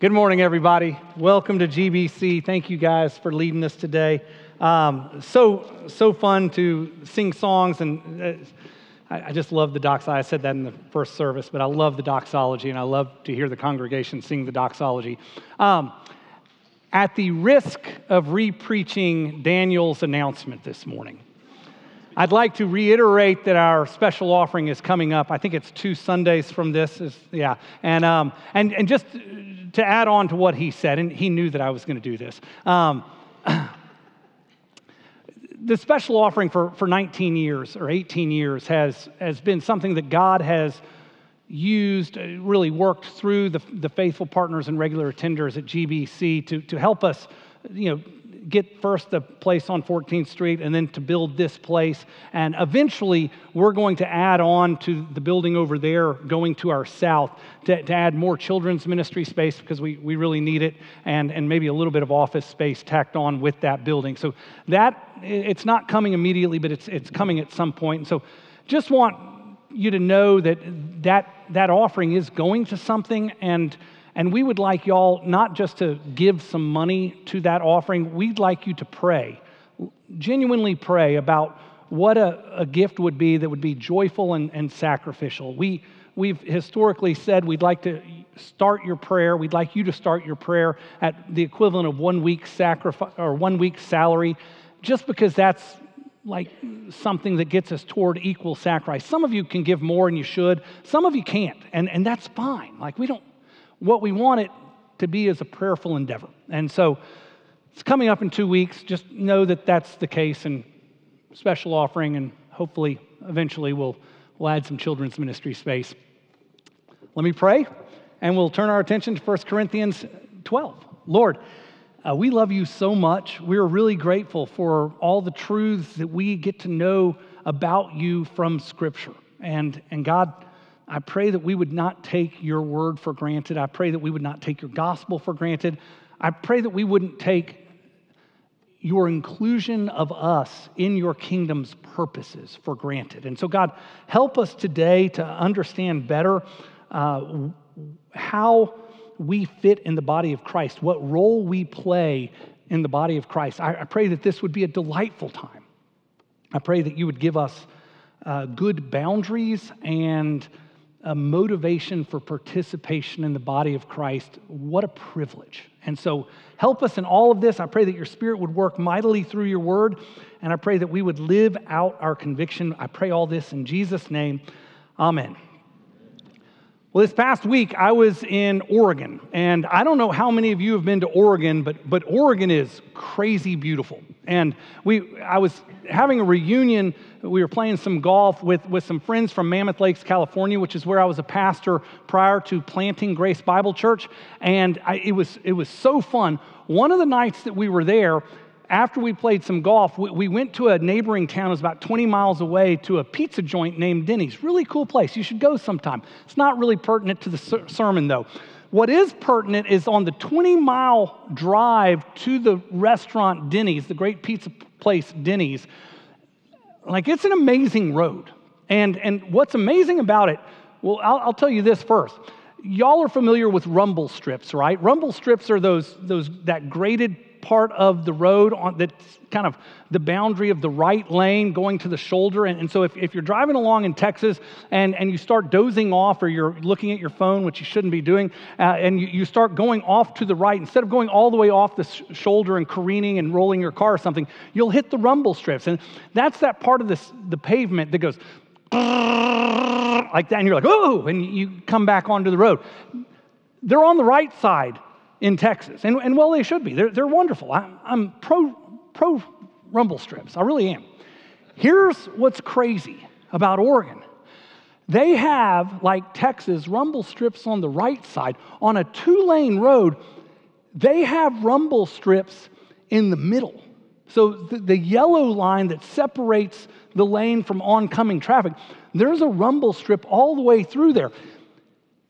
Good morning, everybody. Welcome to GBC. Thank you guys for leading us today. Um, so so fun to sing songs, and uh, I, I, just love the doxology. I said that in the first service, but I love the doxology, and I love to hear the congregation sing the doxology. Um, at the risk of repreaching Daniel's announcement this morning, I'd like to reiterate that our special offering is coming up. I think it's two Sundays from this. Is, yeah, and um, and and just to add on to what he said, and he knew that I was going to do this. Um, the special offering for, for 19 years or 18 years has, has been something that God has used, uh, really worked through the, the faithful partners and regular attenders at GBC to, to help us, you know, get first the place on 14th Street and then to build this place. And eventually, we're going to add on to the building over there, going to our south, to, to add more children's ministry space because we, we really need it, and, and maybe a little bit of office space tacked on with that building. So that, it's not coming immediately, but it's, it's coming at some point. And so just want you to know that that, that offering is going to something and and we would like y'all not just to give some money to that offering, we'd like you to pray, genuinely pray about what a, a gift would be that would be joyful and, and sacrificial. We, we've historically said we'd like to start your prayer, we'd like you to start your prayer at the equivalent of one week sacrifice or one week salary, just because that's like something that gets us toward equal sacrifice. Some of you can give more and you should, some of you can't, and, and that's fine. Like we don't what we want it to be is a prayerful endeavor. And so it's coming up in two weeks. Just know that that's the case and special offering, and hopefully, eventually, we'll, we'll add some children's ministry space. Let me pray, and we'll turn our attention to 1 Corinthians 12. Lord, uh, we love you so much. We're really grateful for all the truths that we get to know about you from Scripture. And, and God, I pray that we would not take your word for granted. I pray that we would not take your gospel for granted. I pray that we wouldn't take your inclusion of us in your kingdom's purposes for granted. And so, God, help us today to understand better uh, how we fit in the body of Christ, what role we play in the body of Christ. I, I pray that this would be a delightful time. I pray that you would give us uh, good boundaries and a motivation for participation in the body of Christ. What a privilege. And so, help us in all of this. I pray that your spirit would work mightily through your word, and I pray that we would live out our conviction. I pray all this in Jesus' name. Amen. Well, this past week I was in Oregon, and I don't know how many of you have been to Oregon, but, but Oregon is crazy beautiful. And we, I was having a reunion. We were playing some golf with, with some friends from Mammoth Lakes, California, which is where I was a pastor prior to planting Grace Bible Church. And I, it, was, it was so fun. One of the nights that we were there, after we played some golf, we, we went to a neighboring town, was about 20 miles away, to a pizza joint named Denny's. Really cool place. You should go sometime. It's not really pertinent to the ser- sermon, though. What is pertinent is on the 20 mile drive to the restaurant Denny's, the great pizza place Denny's, like it's an amazing road. And, and what's amazing about it, well, I'll, I'll tell you this first. Y'all are familiar with rumble strips, right? Rumble strips are those, those that graded part of the road on, that's kind of the boundary of the right lane going to the shoulder. And, and so if, if you're driving along in Texas and, and you start dozing off or you're looking at your phone, which you shouldn't be doing, uh, and you, you start going off to the right, instead of going all the way off the sh- shoulder and careening and rolling your car or something, you'll hit the rumble strips. And that's that part of this, the pavement that goes like that, and you're like, oh, and you come back onto the road. They're on the right side in Texas. And, and well, they should be. They're, they're wonderful. I'm, I'm pro, pro rumble strips. I really am. Here's what's crazy about Oregon they have, like Texas, rumble strips on the right side. On a two lane road, they have rumble strips in the middle. So the, the, yellow line that separates the lane from oncoming traffic, there's a rumble strip all the way through there.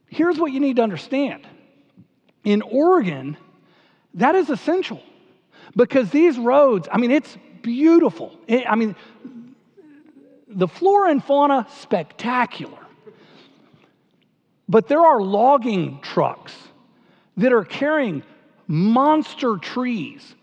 Here's what you need to understand in Oregon, that is essential because these roads, I mean, it's beautiful. It, I mean, the flora and fauna, spectacular. But there are logging trucks that are carrying monster trees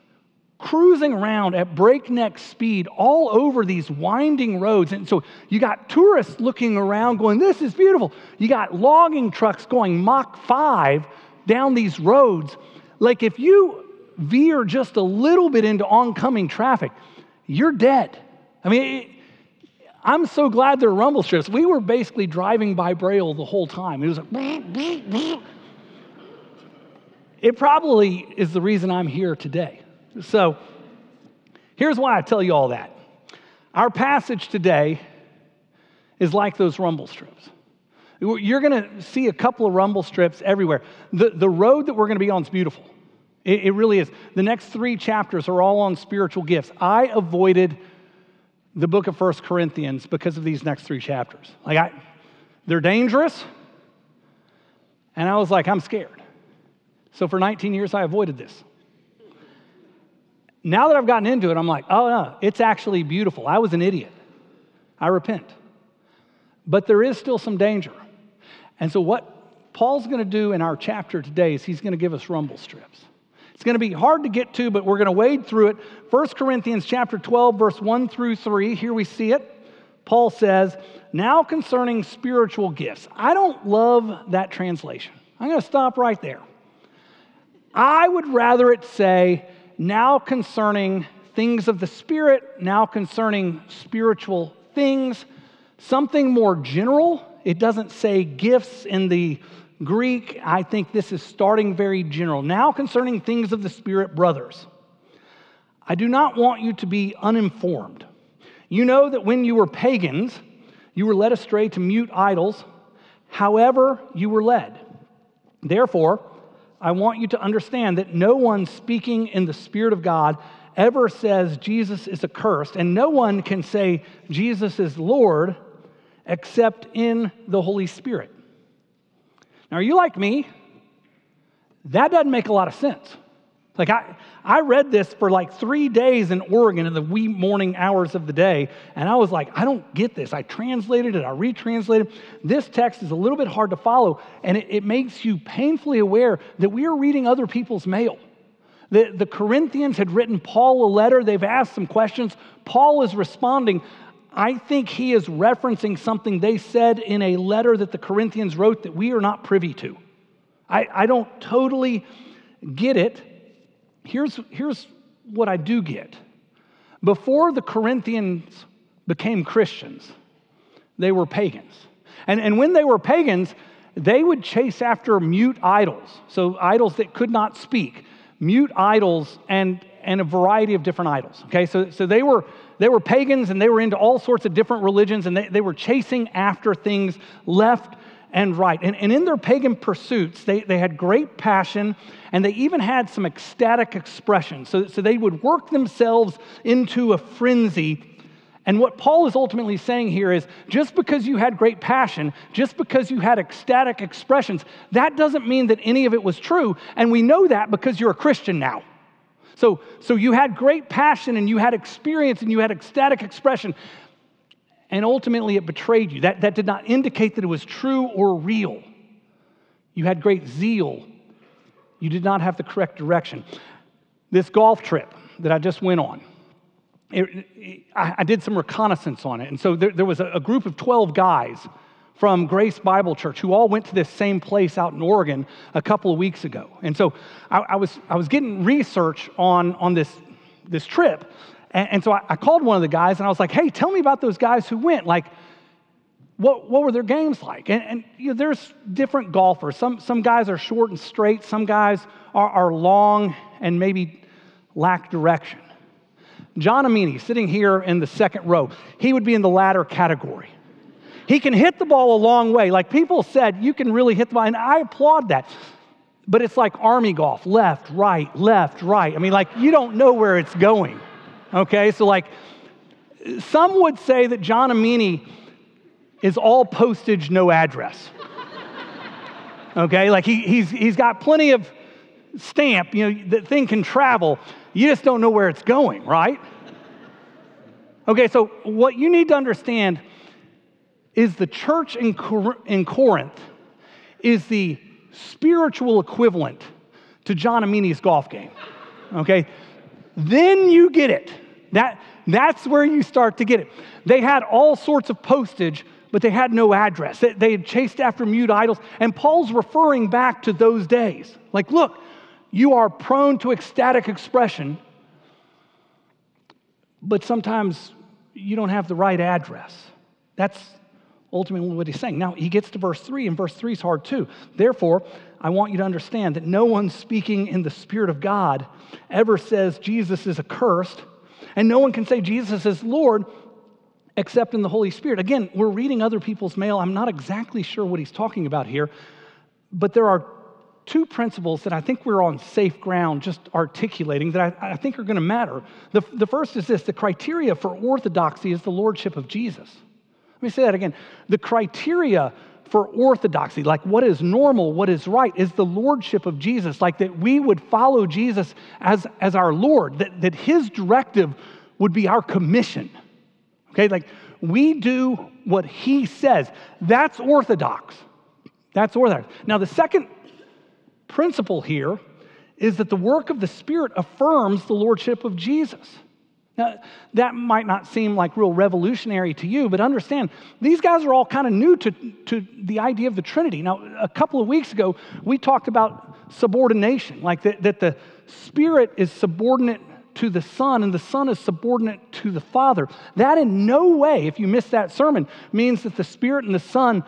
cruising around at breakneck speed all over these winding roads. And so you got tourists looking around going, This is beautiful. You got logging trucks going Mach 5 down these roads. Like if you veer just a little bit into oncoming traffic, you're dead. I mean, I'm so glad there are rumble strips. We were basically driving by Braille the whole time. It was like, it probably is the reason I'm here today. So here's why I tell you all that. Our passage today is like those rumble strips. You're going to see a couple of rumble strips everywhere. The, the road that we're going to be on is beautiful. It, it really is. The next three chapters are all on spiritual gifts. I avoided the book of First Corinthians because of these next three chapters. Like, I, they're dangerous. And I was like, I'm scared. So for 19 years, I avoided this. Now that I've gotten into it, I'm like, oh no, it's actually beautiful. I was an idiot. I repent. But there is still some danger. And so, what Paul's going to do in our chapter today is he's going to give us rumble strips. It's going to be hard to get to, but we're going to wade through it. 1 Corinthians chapter 12, verse 1 through 3. Here we see it. Paul says, Now concerning spiritual gifts. I don't love that translation. I'm going to stop right there. I would rather it say, now concerning things of the Spirit, now concerning spiritual things, something more general. It doesn't say gifts in the Greek. I think this is starting very general. Now concerning things of the Spirit, brothers, I do not want you to be uninformed. You know that when you were pagans, you were led astray to mute idols, however, you were led. Therefore, I want you to understand that no one speaking in the Spirit of God ever says Jesus is accursed, and no one can say Jesus is Lord except in the Holy Spirit. Now, are you like me? That doesn't make a lot of sense. Like, I, I read this for like three days in Oregon in the wee morning hours of the day, and I was like, I don't get this. I translated it, I retranslated. This text is a little bit hard to follow, and it, it makes you painfully aware that we are reading other people's mail. The, the Corinthians had written Paul a letter, they've asked some questions. Paul is responding. I think he is referencing something they said in a letter that the Corinthians wrote that we are not privy to. I, I don't totally get it here's, here's what I do get. Before the Corinthians became Christians, they were pagans. And, and when they were pagans, they would chase after mute idols, so idols that could not speak, mute idols, and, and a variety of different idols. Okay, so, so they, were, they were pagans and they were into all sorts of different religions and they, they were chasing after things left and right. And, and in their pagan pursuits, they, they had great passion and they even had some ecstatic expression. So, so they would work themselves into a frenzy. And what Paul is ultimately saying here is just because you had great passion, just because you had ecstatic expressions, that doesn't mean that any of it was true. And we know that because you're a Christian now. So, so you had great passion and you had experience and you had ecstatic expression and ultimately it betrayed you. That, that did not indicate that it was true or real. You had great zeal, you did not have the correct direction. This golf trip that I just went on, it, it, I, I, did some reconnaissance on it. And so there, there was a, a group of 12 guys from Grace Bible Church who all went to this same place out in Oregon a couple of weeks ago. And so I, I, was, I was getting research on, on this, this trip, and, and so I, I, called one of the guys and I was like, hey, tell me about those guys who went. Like, what, what were their games like? And, and you know, there's different golfers. Some, some guys are short and straight, some guys are, are long and maybe lack direction. John Amini, sitting here in the second row, he would be in the latter category. He can hit the ball a long way. Like people said, you can really hit the ball, and I applaud that. But it's like army golf left, right, left, right. I mean, like you don't know where it's going. Okay, so like some would say that John Amini is all postage, no address. Okay, like he, he's, he's got plenty of stamp, you know, the thing can travel. You just don't know where it's going, right? Okay, so what you need to understand is the church in, Cor- in Corinth is the spiritual equivalent to John Amini's golf game. Okay? then you get it. That, that's where you start to get it. They had all sorts of postage, but they had no address. They, they had chased after mute idols. And Paul's referring back to those days. Like, look, you are prone to ecstatic expression, but sometimes you don't have the right address. That's ultimately what he's saying. Now, he gets to verse 3, and verse 3 is hard too. Therefore, I want you to understand that no one speaking in the Spirit of God ever says Jesus is accursed, and no one can say Jesus is Lord except in the Holy Spirit. Again, we're reading other people's mail. I'm not exactly sure what he's talking about here, but there are two principles that I think we're on safe ground just articulating that I, I think are going to matter. The, the first is this the criteria for orthodoxy is the lordship of Jesus. Let me say that again. The criteria for orthodoxy, like what is normal, what is right, is the lordship of Jesus, like that we would follow Jesus as, as our Lord, that, that his directive would be our commission. Okay, like we do what he says. That's orthodox. That's orthodox. Now, the second principle here is that the work of the Spirit affirms the lordship of Jesus. Now, that might not seem like real revolutionary to you, but understand these guys are all kind of new to, to the idea of the Trinity. Now, a couple of weeks ago, we talked about subordination, like that, that the Spirit is subordinate to the Son and the Son is subordinate to the Father. That in no way, if you missed that sermon, means that the Spirit and the Son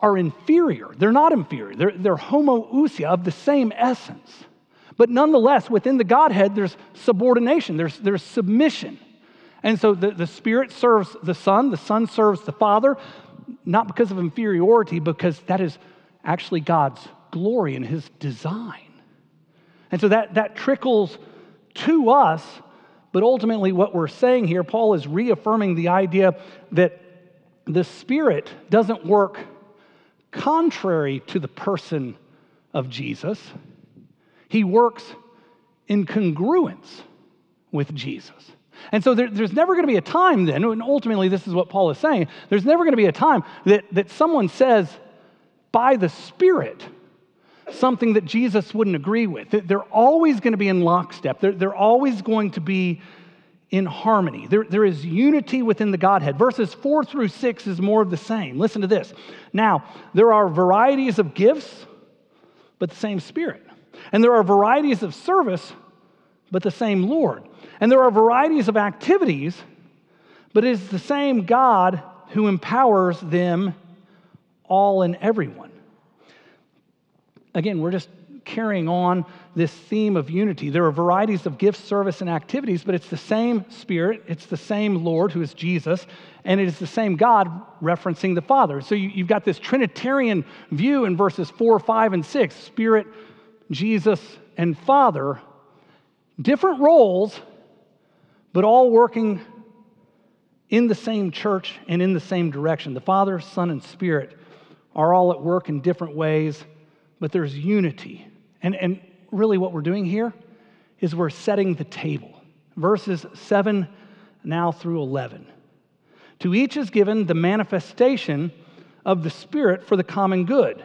are inferior. They're not inferior, they're, they're homoousia of the same essence. But nonetheless, within the Godhead, there's subordination, there's, there's submission. And so the, the Spirit serves the Son, the Son serves the Father, not because of inferiority, because that is actually God's glory and His design. And so that, that trickles to us, but ultimately, what we're saying here, Paul is reaffirming the idea that the Spirit doesn't work contrary to the person of Jesus. He works in congruence with Jesus. And so there, there's never going to be a time then, and ultimately this is what Paul is saying, there's never going to be a time that, that someone says by the Spirit something that Jesus wouldn't agree with. They're always going to be in lockstep, they're, they're always going to be in harmony. There, there is unity within the Godhead. Verses four through six is more of the same. Listen to this. Now, there are varieties of gifts, but the same Spirit. And there are varieties of service, but the same Lord. And there are varieties of activities, but it is the same God who empowers them all and everyone. Again, we're just carrying on this theme of unity. There are varieties of gifts, service, and activities, but it's the same Spirit, it's the same Lord who is Jesus, and it is the same God referencing the Father. So you, have got this Trinitarian view in verses 4, 5, and 6 Spirit, Jesus, and Father, different roles, but all working in the same church and in the same direction. The Father, Son, and Spirit are all at work in different ways, but there's unity. And, and really, what we're doing here is we're setting the table. Verses 7 now through 11. To each is given the manifestation of the Spirit for the common good.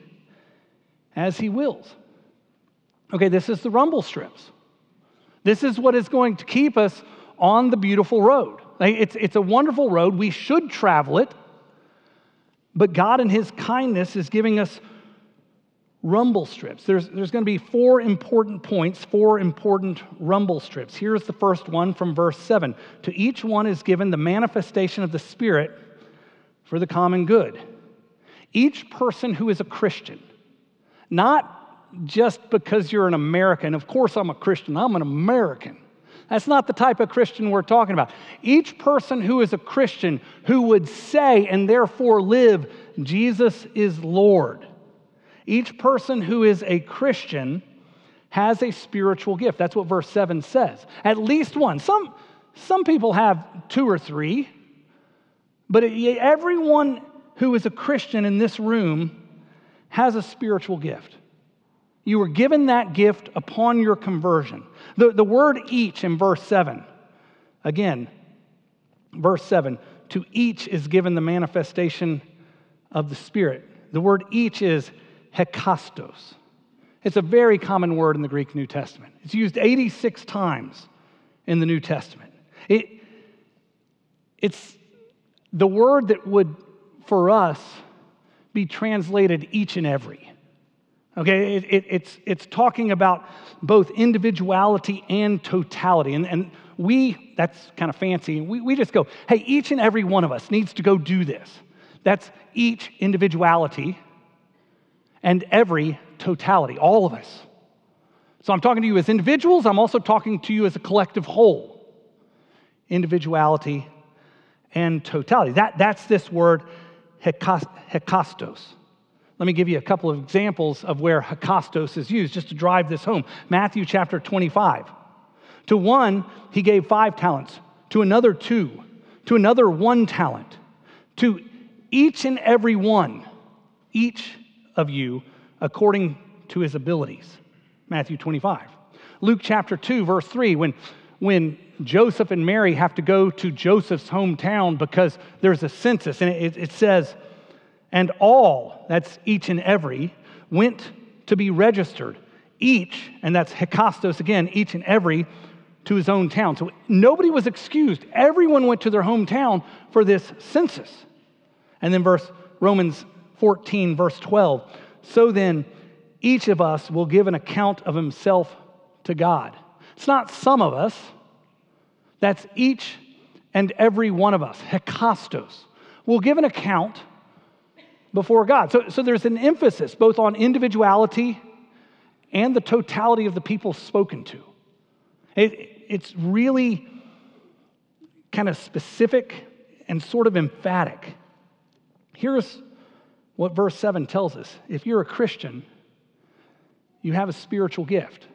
as he wills. Okay, this is the rumble strips. This is what is going to keep us on the beautiful road. It's, it's a wonderful road. We should travel it. But God, in His kindness, is giving us rumble strips. There's, there's going to be four important points, four important rumble strips. Here's the first one from verse 7 To each one is given the manifestation of the Spirit for the common good. Each person who is a Christian, not just because you're an American. Of course, I'm a Christian. I'm an American. That's not the type of Christian we're talking about. Each person who is a Christian who would say and therefore live, Jesus is Lord. Each person who is a Christian has a spiritual gift. That's what verse 7 says. At least one. Some, some people have two or three, but everyone who is a Christian in this room has a spiritual gift. You were given that gift upon your conversion. The, the word each in verse 7, again, verse 7, to each is given the manifestation of the Spirit. The word each is hekastos. It's a very common word in the Greek New Testament. It's used 86 times in the New Testament. It, it's the word that would, for us, be translated each and every. Okay, it, it, it's, it's talking about both individuality and totality. And, and we, that's kind of fancy, we, we just go, hey, each and every one of us needs to go do this. That's each individuality and every totality, all of us. So I'm talking to you as individuals, I'm also talking to you as a collective whole. Individuality and totality. That, that's this word, hekastos. Let me give you a couple of examples of where hekastos is used just to drive this home. Matthew chapter 25. To one, he gave five talents, to another, two, to another, one talent, to each and every one, each of you according to his abilities. Matthew 25. Luke chapter 2, verse 3, when, when Joseph and Mary have to go to Joseph's hometown because there's a census, and it, it says, and all, that's each and every, went to be registered. Each, and that's hekastos again, each and every to his own town. So nobody was excused. Everyone went to their hometown for this census. And then verse Romans 14, verse 12. So then, each of us will give an account of himself to God. It's not some of us, that's each and every one of us. Hekastos. We'll give an account before God. So, so there's an emphasis both on individuality and the totality of the people spoken to. It, it's really kind of specific and sort of emphatic. Here's what verse 7 tells us. If you're a Christian, you have a spiritual gift.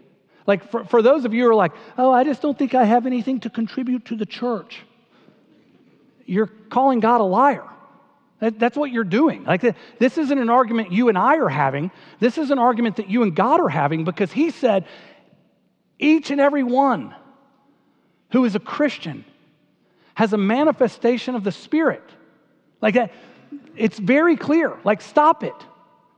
Like for, for those of you who are like, oh, I just don't think I have anything to contribute to the church, you're calling God a liar. That, that's what you're doing. Like this isn't an argument you and I are having. This is an argument that you and God are having because He said, each and every one who is a Christian has a manifestation of the Spirit. Like that, it's very clear. Like, stop it.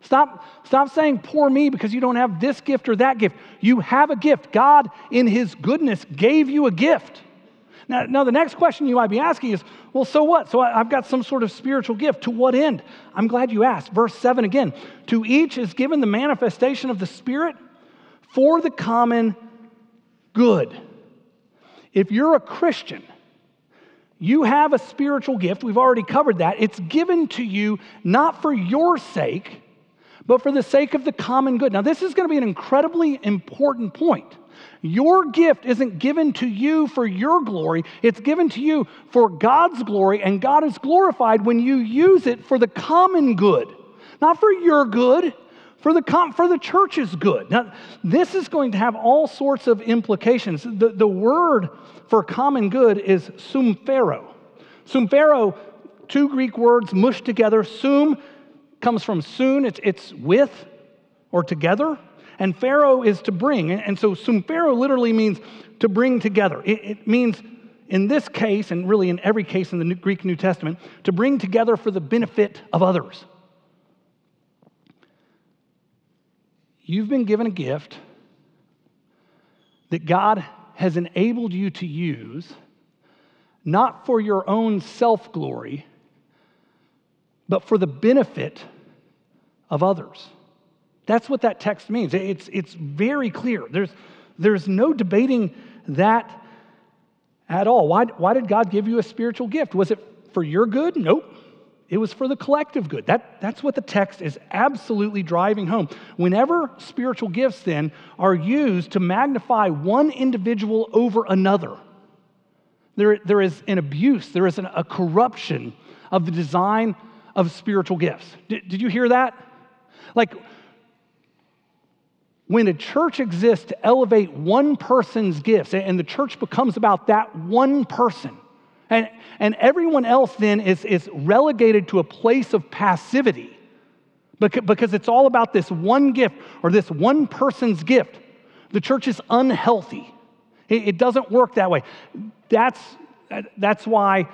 Stop, stop saying, poor me, because you don't have this gift or that gift. You have a gift. God, in His goodness, gave you a gift. Now, now the next question you might be asking is, well, so what? So I've got some sort of spiritual gift. To what end? I'm glad you asked. Verse 7 again. To each is given the manifestation of the Spirit for the common good. If you're a Christian, you have a spiritual gift. We've already covered that. It's given to you not for your sake, but for the sake of the common good. Now, this is going to be an incredibly important point. Your gift isn't given to you for your glory, it's given to you for God's glory, and God is glorified when you use it for the common good, not for your good. For the, for the church's good. Now, this is going to have all sorts of implications. The, the word for common good is sumphero. Sumphero, two Greek words mushed together. Sum comes from soon, it's, it's with or together. And phero is to bring. And so sumphero literally means to bring together. It, it means, in this case, and really in every case in the Greek New Testament, to bring together for the benefit of others. You've been given a gift that God has enabled you to use, not for your own self glory, but for the benefit of others. That's what that text means. It's, it's very clear. There's, there's no debating that at all. Why, why did God give you a spiritual gift? Was it for your good? Nope. It was for the collective good. That, that's what the text is absolutely driving home. Whenever spiritual gifts then are used to magnify one individual over another, there, there is an abuse, there is an, a corruption of the design of spiritual gifts. Did, did you hear that? Like, when a church exists to elevate one person's gifts, and the church becomes about that one person, and, and everyone else then is, is relegated to a place of passivity because it's all about this one gift or this one person's gift, the church is unhealthy. It, doesn't work that way. That's, that's why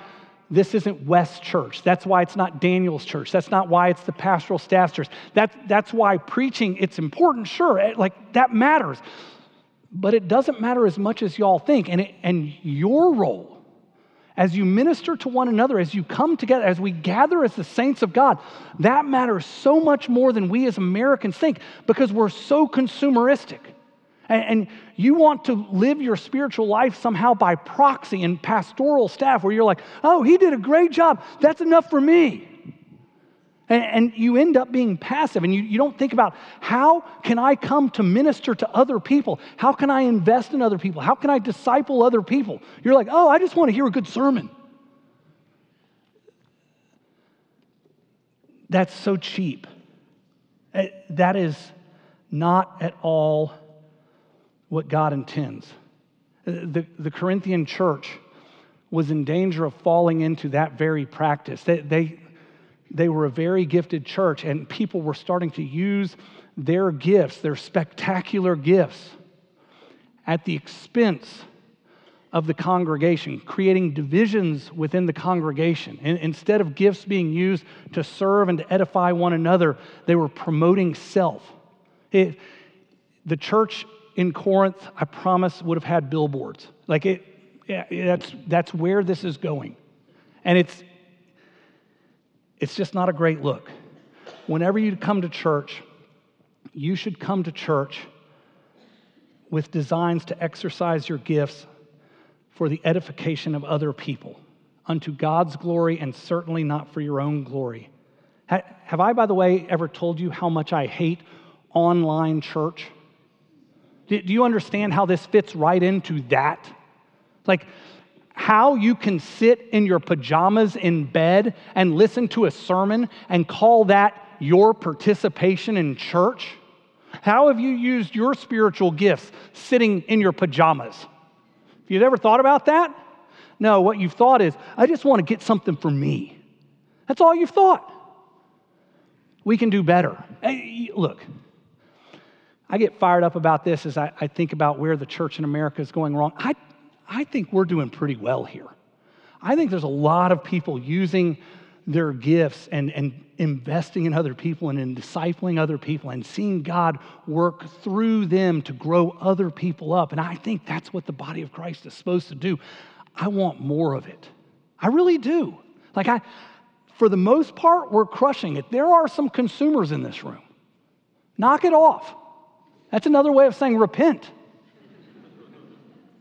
this isn't West Church. That's why it's not Daniel's church. That's not why it's the pastoral staff church. That, that's why preaching, it's important, sure, like that matters. But it doesn't matter as much as y'all think. And, it, and your role as you minister to one another, as you come together, as we gather as the saints of God, that matters so much more than we as Americans think because we're so consumeristic. And, you want to live your spiritual life somehow by proxy and pastoral staff where you're like, oh, he did a great job. That's enough for me. And, and you end up being passive and you, you don't think about how can I come to minister to other people? How can I invest in other people? How can I disciple other people? You're like, oh, I just want to hear a good sermon. That's so cheap. Eh, that is not at all what God intends. The, the Corinthian church was in danger of falling into that very practice. They, they, they were a very gifted church, and people were starting to use their gifts, their spectacular gifts, at the expense of the congregation, creating divisions within the congregation. And instead of gifts being used to serve and to edify one another, they were promoting self. It, the church in Corinth, I promise, would have had billboards. Like it, yeah, that's, that's where this is going. And it's, it's just not a great look. Whenever you come to church, you should come to church with designs to exercise your gifts for the edification of other people, unto God's glory, and certainly not for your own glory. Have I, by the way, ever told you how much I hate online church? Do you understand how this fits right into that? Like, how you can sit in your pajamas in bed and listen to a sermon and call that your participation in church? How have you used your spiritual gifts sitting in your pajamas? Have you ever thought about that? No, what you've thought is, I just want to get something for me. That's all you've thought. We can do better. Hey, look, I get fired up about this as I, I, think about where the church in America is going wrong. I, I think we're doing pretty well here. I think there's a lot of people using their gifts and, and investing in other people and in discipling other people and seeing God work through them to grow other people up. And I think that's what the body of Christ is supposed to do. I want more of it. I really do. Like I for the most part, we're crushing it. There are some consumers in this room. Knock it off. That's another way of saying repent.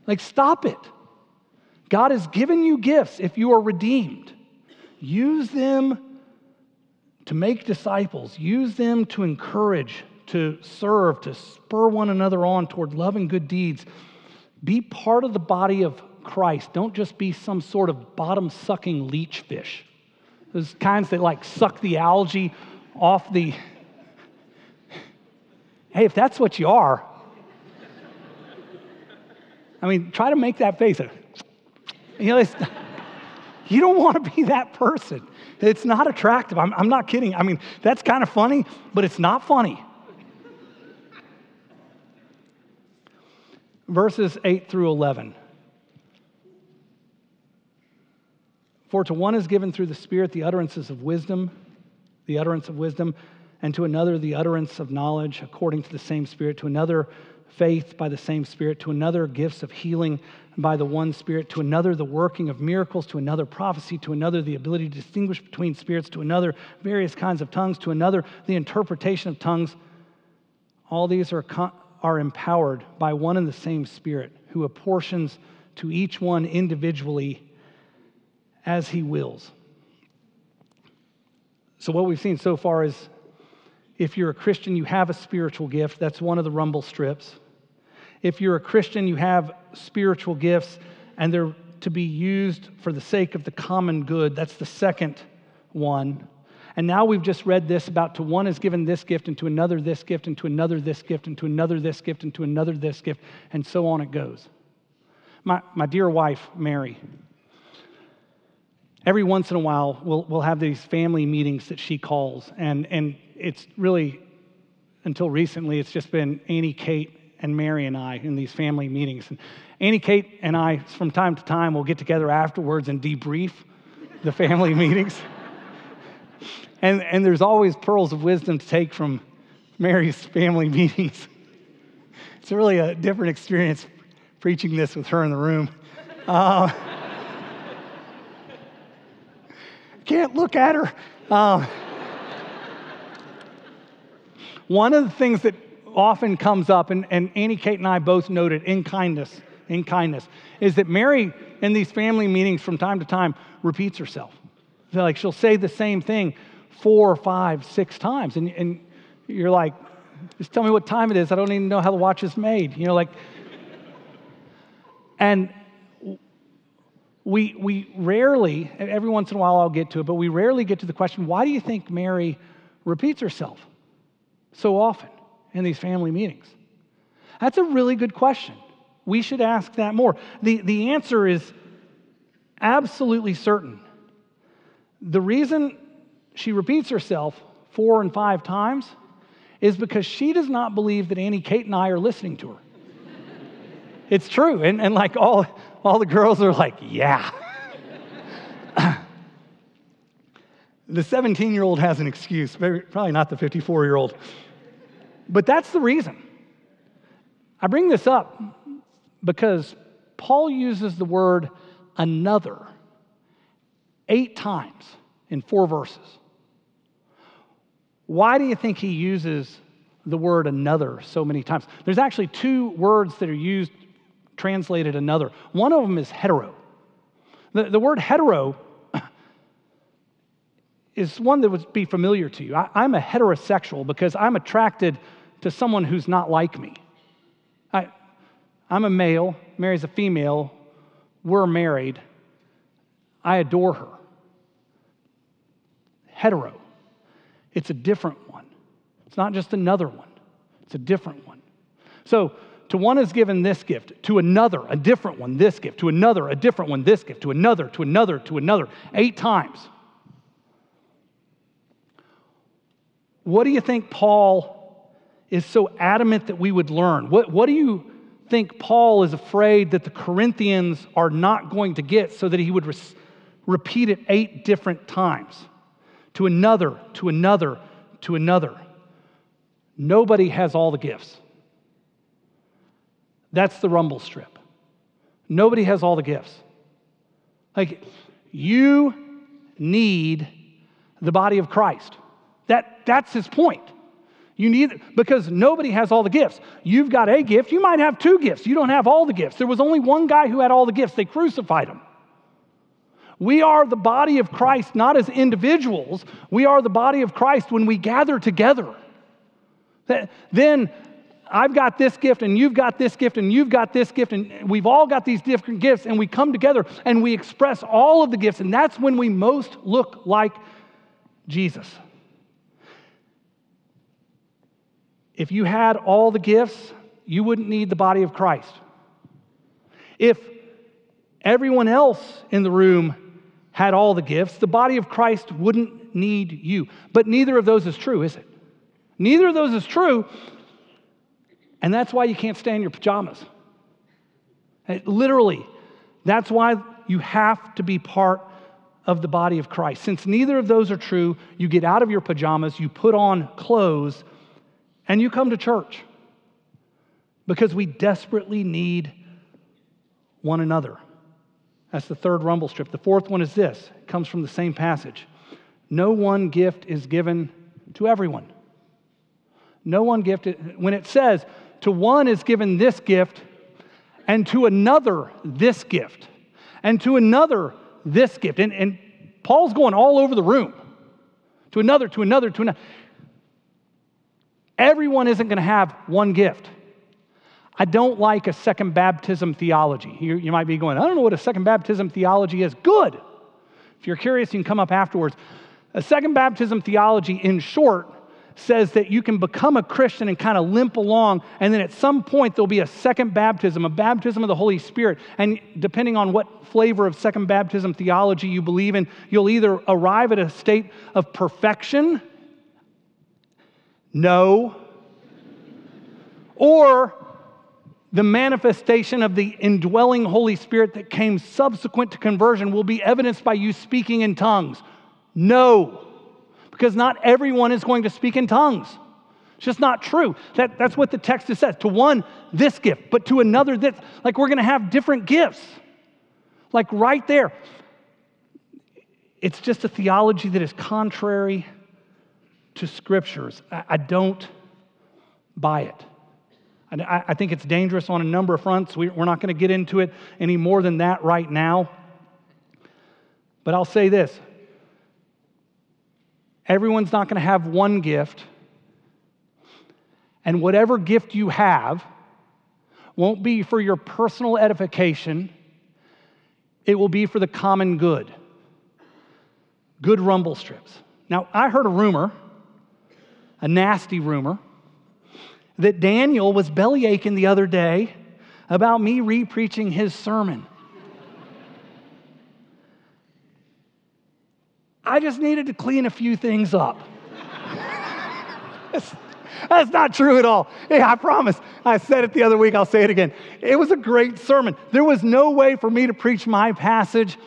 Like, stop it. God has given you gifts if you are redeemed. Use them to make disciples, use them to encourage, to serve, to spur one another on toward love and good deeds. Be part of the body of Christ. Don't just be some sort of bottom sucking leech fish. Those kinds that like suck the algae off the Hey, if that's what you are, I mean, try to make that face. You know, you don't want to be that person. It's not attractive. I'm, I'm not kidding. I mean, that's kind of funny, but it's not funny. Verses 8 through 11. For to one is given through the Spirit the utterances of wisdom, the utterance of wisdom and to another the utterance of knowledge according to the same Spirit, to another faith by the same Spirit, to another gifts of healing by the one Spirit, to another the working of miracles, to another prophecy, to another the ability to distinguish between spirits, to another various kinds of tongues, to another the interpretation of tongues. All these are, are empowered by one and the same Spirit, who apportions to each one individually as he wills. So, what we've seen so far is if you're a Christian, you have a spiritual gift. That's one of the rumble strips. If you're a Christian, you have spiritual gifts and they're to be used for the sake of the common good. That's the second one. And now we've just read this about to one is given this gift, and to another this gift, and to another this gift, and to another this gift, and to another this gift, and so on it goes. My, my dear wife, Mary, every once in a while we'll, we'll have these family meetings that she calls, and, and it's really, until recently, it's just been Annie, Kate, and Mary and I in these family meetings. And Annie, Kate, and I, from time to time, will get together afterwards and debrief the family meetings. And, and there's always pearls of wisdom to take from Mary's family meetings. It's really a different experience preaching this with her in the room. Uh, can't look at her. Uh, one of the things that often comes up, and, and Annie, Kate, and I both noted in kindness, in kindness, is that Mary in these family meetings from time to time repeats herself. Like she'll say the same thing four, five, six times. And, and you're like, just tell me what time it is. I don't even know how the watch is made. You know, like, and we, we rarely, every once in a while I'll get to it, but we rarely get to the question why do you think Mary repeats herself so often in these family meetings? That's a really good question. We should ask that more. The, the answer is absolutely certain. The reason she repeats herself four and five times is because she does not believe that Annie, Kate, and I are listening to her. it's true. And, and like all, all the girls are like, yeah. The 17 year old has an excuse, probably not the 54 year old. But that's the reason. I bring this up because Paul uses the word another eight times in four verses. Why do you think he uses the word another so many times? There's actually two words that are used, translated another. One of them is hetero. The, the word hetero is one that would be familiar to you. I, I'm a heterosexual because I'm attracted to someone who's not like me. I, I'm a male, Mary's a female, we're married. I adore her. Hetero. It's a different one. It's not just another one, it's a different one. So, to one is given this gift, to another, a different one, this gift, to another, a different one, this gift, to another, to another, to another, eight times. What do you think Paul is so adamant that we would learn? What, what do you think Paul is afraid that the Corinthians are not going to get so that he would re- repeat it eight different times? to another, to another, to another. Nobody has all the gifts. That's the rumble strip. Nobody has all the gifts. Like, you need the body of Christ. That, that's his point. You need because nobody has all the gifts. You've got a gift, you might have two gifts. You don't have all the gifts. There was only one guy who had all the gifts. They crucified him. We are the body of Christ not as individuals, we are the body of Christ when we gather together. Then I've got this gift, and you've got this gift, and you've got this gift, and we've all got these different gifts, and we come together and we express all of the gifts, and that's when we most look like Jesus. If you had all the gifts, you wouldn't need the body of Christ. If everyone else in the room had all the gifts, the body of Christ wouldn't need you. But neither of those is true, is it? Neither of those is true. And that's why you can't stay in your pajamas. It, literally, that's why you have to be part of the body of Christ. Since neither of those are true, you get out of your pajamas, you put on clothes, and you come to church. Because we desperately need one another. That's the third rumble strip. The fourth one is this it comes from the same passage. No one gift is given to everyone. No one gift, when it says, to one is given this gift, and to another this gift, and to another this gift. And, and Paul's going all over the room. To another, to another, to another. Everyone isn't going to have one gift. I don't like a second baptism theology. You, you might be going, I don't know what a second baptism theology is. Good. If you're curious, you can come up afterwards. A second baptism theology, in short, says that you can become a Christian and kind of limp along, and then at some point there'll be a second baptism, a baptism of the Holy Spirit. And depending on what flavor of second baptism theology you believe in, you'll either arrive at a state of perfection, no, or the manifestation of the indwelling Holy Spirit that came subsequent to conversion will be evidenced by you speaking in tongues. No because not everyone is going to speak in tongues. It's just not true. That, that's what the text says. To one, this gift, but to another, this. Like we're going to have different gifts. Like right there. It's just a theology that is contrary to scriptures. I, I don't buy it. I, I think it's dangerous on a number of fronts. We, we're not going to get into it any more than that right now. But I'll say this Everyone's not going to have one gift. And whatever gift you have won't be for your personal edification, it will be for the common good. Good rumble strips. Now, I heard a rumor, a nasty rumor, that Daniel was belly aching the other day about me re preaching his sermon. I just needed to clean a few things up. That's not true at all. I promise. I said it the other week, I'll say it again. It was a great sermon. There was no way for me to preach my passage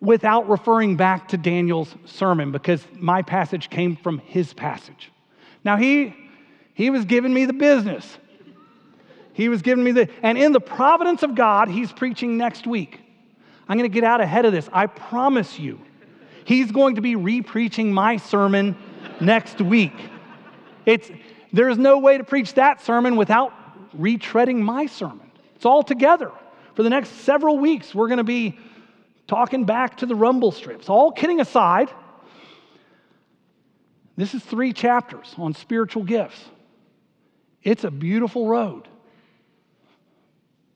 without referring back to Daniel's sermon because my passage came from his passage. Now, he, he was giving me the business. He was giving me the, and in the providence of God, he's preaching next week. I'm going to get out ahead of this. I promise you. He's going to be re-preaching my sermon next week. It's, there's no way to preach that sermon without retreading my sermon. It's all together. For the next several weeks, we're going to be talking back to the rumble strips. All kidding aside, this is three chapters on spiritual gifts. It's a beautiful road.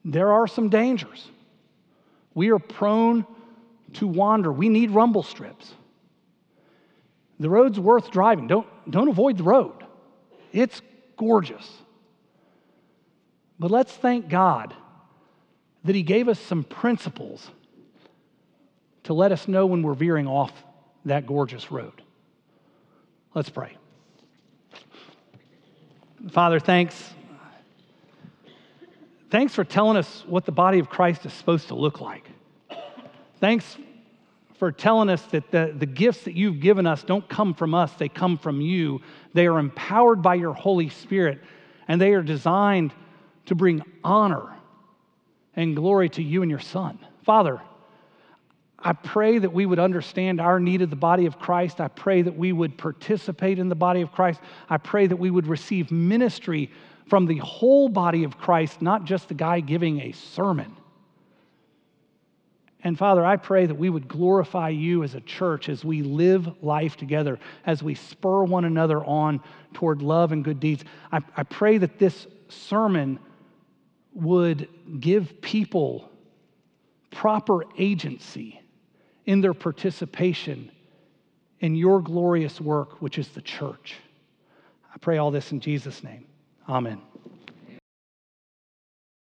There are some dangers. We are prone to wander. We need rumble strips. The road's worth driving. Don't, don't avoid the road, it's gorgeous. But let's thank God that He gave us some principles to let us know when we're veering off that gorgeous road. Let's pray. Father, thanks. Thanks for telling us what the body of Christ is supposed to look like. Thanks for telling us that the, the gifts that you've given us don't come from us, they come from you. They are empowered by your Holy Spirit, and they are designed to bring honor and glory to you and your Son. Father, I pray that we would understand our need of the body of Christ. I pray that we would participate in the body of Christ. I pray that we would receive ministry from the whole body of Christ, not just the guy giving a sermon. And Father, I pray that we would glorify you as a church as we live life together, as we spur one another on toward love and good deeds. I, I pray that this sermon would give people proper agency in their participation in your glorious work, which is the church. I pray all this in Jesus' name. Amen.